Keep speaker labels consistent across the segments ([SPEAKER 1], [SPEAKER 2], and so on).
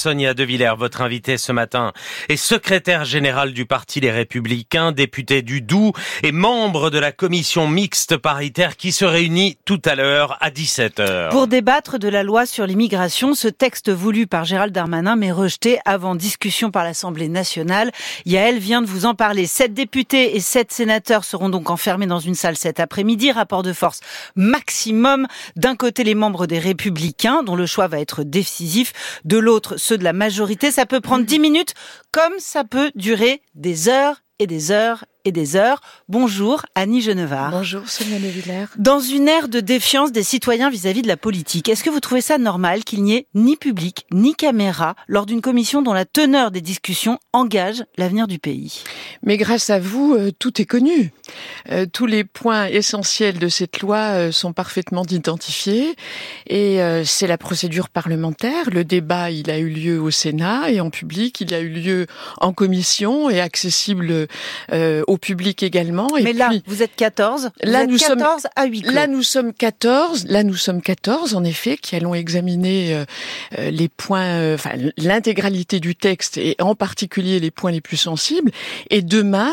[SPEAKER 1] Sonia De Villers, votre invité ce matin, est secrétaire général du Parti Les Républicains, député du Doubs et membre de la commission mixte paritaire qui se réunit tout à l'heure à 17h.
[SPEAKER 2] Pour débattre de la loi sur l'immigration, ce texte voulu par Gérald Darmanin mais rejeté avant discussion par l'Assemblée nationale. Yael vient de vous en parler. Sept députés et sept sénateurs seront donc enfermés dans une salle cet après-midi. Rapport de force maximum. D'un côté, les membres des Républicains, dont le choix va être décisif. De l'autre, de la majorité. Ça peut prendre dix minutes, comme ça peut durer des heures et des heures et des heures. Bonjour Annie Genevard.
[SPEAKER 3] Bonjour Sonia De Villers.
[SPEAKER 2] Dans une ère de défiance des citoyens vis-à-vis de la politique, est-ce que vous trouvez ça normal qu'il n'y ait ni public ni caméra lors d'une commission dont la teneur des discussions engage l'avenir du pays?
[SPEAKER 3] Mais grâce à vous, euh, tout est connu. Euh, tous les points essentiels de cette loi euh, sont parfaitement identifiés et c'est la procédure parlementaire. Le débat, il a eu lieu au Sénat et en public, il a eu lieu en commission et accessible au public également.
[SPEAKER 2] Mais là, vous êtes 14.
[SPEAKER 3] là, nous
[SPEAKER 2] 14 sommes, à 8
[SPEAKER 3] Là, nous sommes 14. Là, nous sommes 14, en effet, qui allons examiner euh, euh, les points, euh, enfin, l'intégralité du texte et en particulier les points les plus sensibles. Et demain,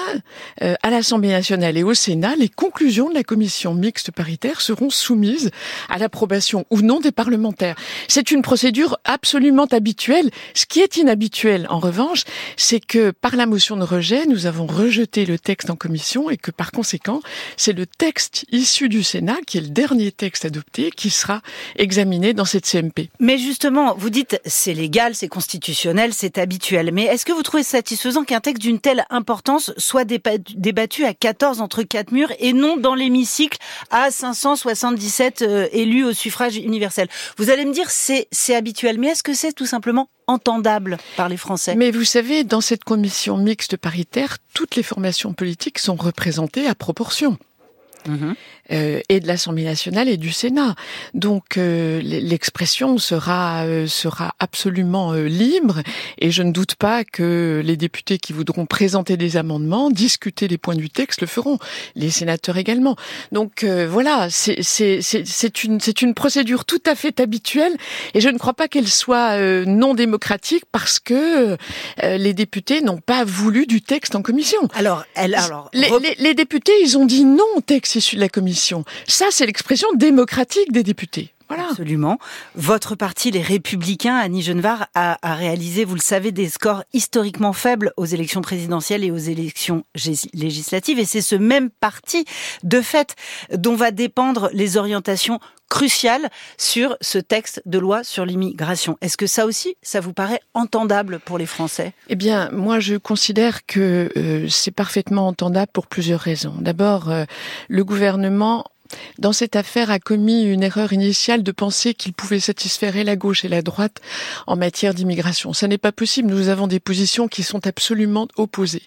[SPEAKER 3] à l'Assemblée nationale et au Sénat, les conclusions de la commission mixte paritaire seront soumises à l'approbation ou non des parlementaires. C'est une procédure absolument habituelle. Ce qui est inhabituel, en revanche, c'est que par la motion de rejet, nous avons rejeté le texte en commission et que par conséquent, c'est le texte issu du Sénat, qui est le dernier texte adopté, qui sera examiné dans cette CMP.
[SPEAKER 2] Mais justement, vous dites c'est légal, c'est constitutionnel, c'est habituel. Mais est-ce que vous trouvez satisfaisant qu'un texte d'une telle importance soit débattu à 14 entre quatre murs et non dans l'hémicycle à 577 euh, élus au suffrage universel? Vous allez me dire c'est habituel, mais est-ce que c'est tout simplement entendable par les Français.
[SPEAKER 3] Mais vous savez, dans cette commission mixte paritaire, toutes les formations politiques sont représentées à proportion. Mhm. Euh, et de l'Assemblée nationale et du Sénat. Donc euh, l'expression sera euh, sera absolument libre et je ne doute pas que les députés qui voudront présenter des amendements, discuter les points du texte le feront, les sénateurs également. Donc voilà, c'est c'est c'est une c'est une procédure tout à fait habituelle et je ne crois pas qu'elle soit non démocratique parce que les députés n'ont pas voulu du texte en commission.
[SPEAKER 2] Alors, elle, alors
[SPEAKER 3] les, les, les députés, ils ont dit non au texte de la commission. Ça, c'est l'expression démocratique des députés.
[SPEAKER 2] Voilà. Absolument. Votre parti, les Républicains, Annie Genevard, a, a, réalisé, vous le savez, des scores historiquement faibles aux élections présidentielles et aux élections législatives. Et c'est ce même parti, de fait, dont va dépendre les orientations cruciales sur ce texte de loi sur l'immigration. Est-ce que ça aussi, ça vous paraît entendable pour les Français?
[SPEAKER 3] Eh bien, moi, je considère que euh, c'est parfaitement entendable pour plusieurs raisons. D'abord, euh, le gouvernement dans cette affaire, a commis une erreur initiale de penser qu'il pouvait satisfaire et la gauche et la droite en matière d'immigration. Ça n'est pas possible. Nous avons des positions qui sont absolument opposées.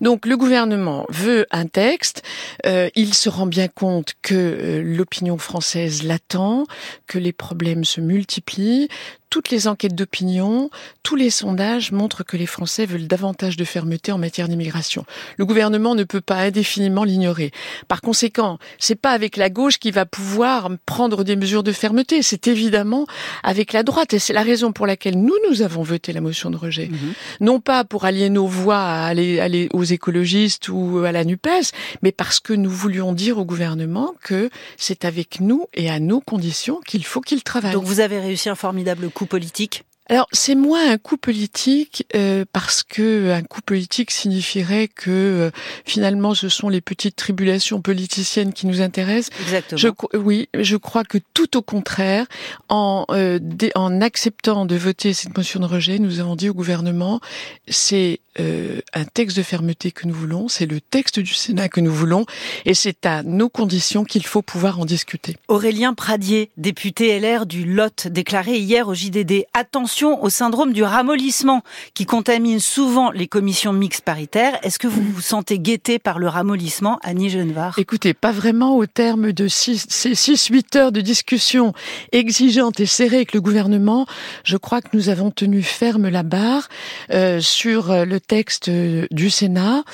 [SPEAKER 3] Donc, le gouvernement veut un texte. Euh, il se rend bien compte que euh, l'opinion française l'attend, que les problèmes se multiplient toutes les enquêtes d'opinion, tous les sondages montrent que les Français veulent davantage de fermeté en matière d'immigration. Le gouvernement ne peut pas indéfiniment l'ignorer. Par conséquent, c'est pas avec la gauche qui va pouvoir prendre des mesures de fermeté, c'est évidemment avec la droite et c'est la raison pour laquelle nous nous avons voté la motion de rejet. Mhm. Non pas pour allier nos voix à aller, aller aux écologistes ou à la NUPES, mais parce que nous voulions dire au gouvernement que c'est avec nous et à nos conditions qu'il faut qu'il travaille.
[SPEAKER 2] Donc vous avez réussi un formidable coup politique
[SPEAKER 3] alors c'est moins un coup politique euh, parce que un coup politique signifierait que euh, finalement ce sont les petites tribulations politiciennes qui nous intéressent.
[SPEAKER 2] Exactement.
[SPEAKER 3] Je, oui, je crois que tout au contraire, en euh, en acceptant de voter cette motion de rejet, nous avons dit au gouvernement c'est un texte de fermeté que nous voulons, c'est le texte du Sénat que nous voulons, et c'est à nos conditions qu'il faut pouvoir en discuter.
[SPEAKER 2] Aurélien Pradier, député LR du Lot, déclaré hier au JDD attention au syndrome du ramollissement qui contamine souvent les commissions mixtes paritaires. Est-ce que vous vous sentez guetté par le ramollissement, Annie Genevard?
[SPEAKER 3] Écoutez, pas vraiment au terme de six, ces 6-8 heures de discussion exigeantes et serrées avec le gouvernement. Je crois que nous avons tenu ferme la barre euh, sur euh, le texte euh, du Sénat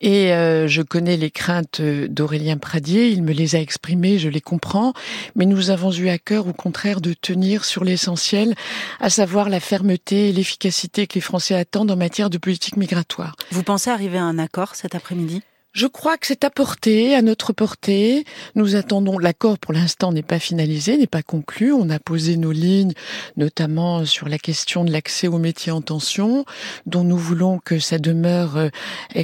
[SPEAKER 3] et euh, je connais les craintes d'Aurélien Pradier, il me les a exprimées, je les comprends, mais nous avons eu à cœur au contraire de tenir sur l'essentiel, à savoir la fermeté et l'efficacité que les Français attendent en matière de politique migratoire.
[SPEAKER 2] Vous pensez arriver à un accord cet après-midi?
[SPEAKER 3] Je crois que c'est à portée, à notre portée. Nous attendons, l'accord pour l'instant n'est pas finalisé, n'est pas conclu. On a posé nos lignes, notamment sur la question de l'accès aux métiers en tension, dont nous voulons que ça demeure, euh,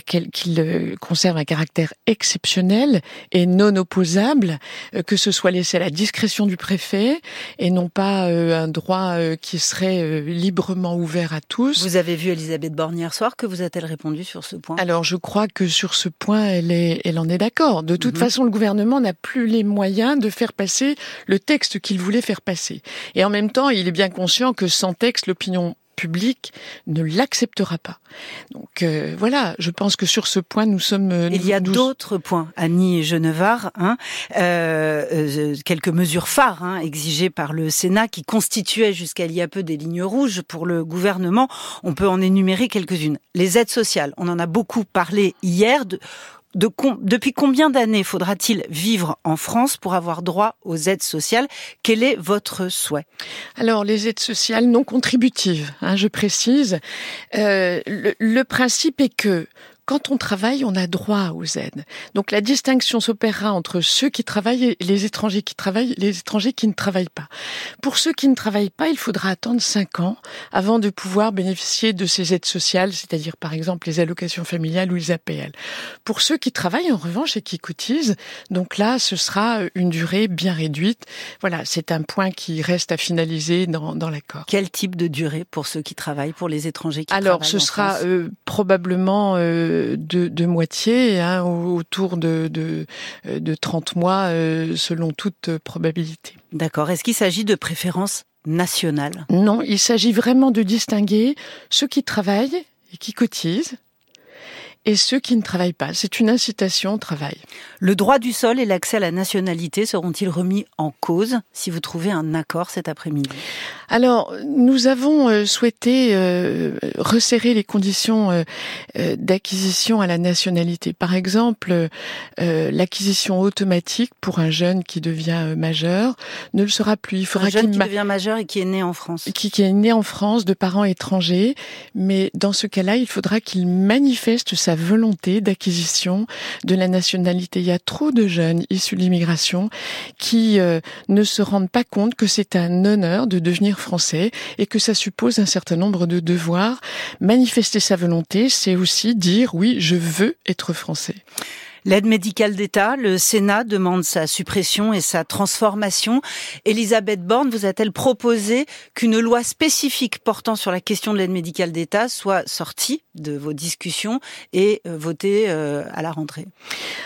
[SPEAKER 3] qu'il euh, conserve un caractère exceptionnel et non opposable, euh, que ce soit laissé à la discrétion du préfet et non pas un droit qui serait librement ouvert à tous.
[SPEAKER 2] Vous avez vu Elisabeth Borne hier soir, que vous a-t-elle répondu sur ce point?
[SPEAKER 3] Alors je crois que sur ce point, elle, est, elle en est d'accord. De toute mhm. façon, le gouvernement n'a plus les moyens de faire passer le texte qu'il voulait faire passer. Et en même temps, il est bien conscient que sans texte, l'opinion publique ne l'acceptera pas. Donc euh, voilà, je pense que sur ce point, nous sommes.
[SPEAKER 2] Euh, il y a d'autres points, Annie Genevard, hein, euh, euh, quelques mesures phares hein, exigées par le Sénat qui constituaient jusqu'à il y a peu des lignes rouges pour le gouvernement. On peut en énumérer quelques-unes. Les aides sociales, on en a beaucoup parlé hier. De, depuis combien d'années faudra-t-il vivre en France pour avoir droit aux aides sociales? Quel est votre souhait?
[SPEAKER 3] Alors, les aides sociales non contributives, hein, je précise. Euh, le, principe est que quand on travaille, on a droit aux aides. Donc la distinction s'opérera entre ceux qui travaillent et les étrangers qui travaillent, les étrangers qui ne travaillent pas. Pour ceux qui ne travaillent pas, il faudra attendre cinq ans avant de pouvoir bénéficier de ces aides sociales, c'est-à-dire par exemple les allocations familiales ou les APL. Pour ceux qui travaillent en revanche et qui cotisent, donc là, ce sera une durée bien réduite. Voilà, c'est un point qui reste à finaliser dans, dans l'accord.
[SPEAKER 2] Quel type de durée pour ceux qui travaillent, pour les étrangers qui
[SPEAKER 3] Alors,
[SPEAKER 2] travaillent
[SPEAKER 3] Alors, ce sera euh, probablement euh, de, moitié, hein, autour de, de, de 30 mois, euh, selon toute probabilité.
[SPEAKER 2] D'accord. Est-ce qu'il s'agit de préférences nationales?
[SPEAKER 3] Non, il s'agit vraiment de distinguer ceux qui travaillent et qui cotisent et ceux qui ne travaillent pas. C'est une incitation au travail.
[SPEAKER 2] Le droit du sol et l'accès à la nationalité seront-ils remis en cause si vous trouvez un accord cet après-midi?
[SPEAKER 3] Alors, nous avons euh, souhaité euh, resserrer les conditions euh, d'acquisition à la nationalité. Par exemple, l'acquisition automatique pour un jeune qui devient majeur ne le sera plus.
[SPEAKER 2] Il faudra un jeune qui devient majeur et qui est né en France.
[SPEAKER 3] Qui, qui est né en France de parents étrangers, mais dans ce cas-là, il faudra qu'il manifeste sa volonté d'acquisition de la nationalité. Il y a trop de jeunes issus de l'immigration qui euh, ne se rendent pas compte que c'est un honneur de devenir français et que ça suppose un certain nombre de devoirs. Manifester sa volonté, c'est aussi dire oui, je veux être français.
[SPEAKER 2] L'aide médicale d'État, le Sénat demande sa suppression et sa transformation. Elisabeth Borne vous a-t-elle proposé qu'une loi spécifique portant sur la question de l'aide médicale d'État soit sortie de vos discussions et euh, votée euh, à la rentrée?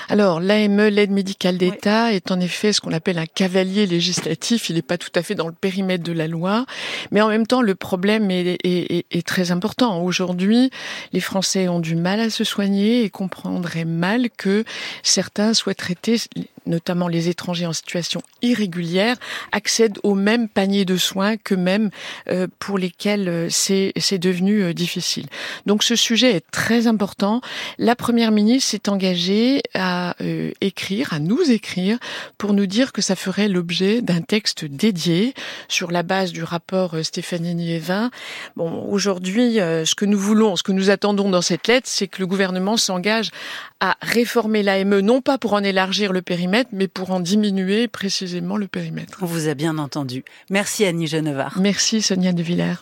[SPEAKER 3] Alors, l'AME, l'aide médicale d'État, est en effet ce qu'on appelle un cavalier législatif. Il n'est pas tout à fait dans le périmètre de la loi, mais en même temps, le problème est, est, est très important. Aujourd'hui, les Français ont du mal à se soigner et comprendraient mal que certains souhaitent traiter notamment les étrangers en situation irrégulière, accèdent au même panier de soins que même euh, pour lesquels euh, c'est devenu euh, difficile. Donc ce sujet est très important. La Première ministre s'est engagée à écrire, à nous écrire, pour nous dire que ça ferait l'objet d'un texte dédié sur la base du rapport Stéphanie-Niévin. Bon, aujourd'hui, ce que nous voulons, ce que nous attendons dans cette lettre, c'est que le gouvernement s'engage à réformer l'AME, non pas pour en élargir le périmètre, mais pour en diminuer précisément le périmètre.
[SPEAKER 2] On vous a bien entendu. Merci Annie Genevard.
[SPEAKER 3] Merci Sonia De Villers.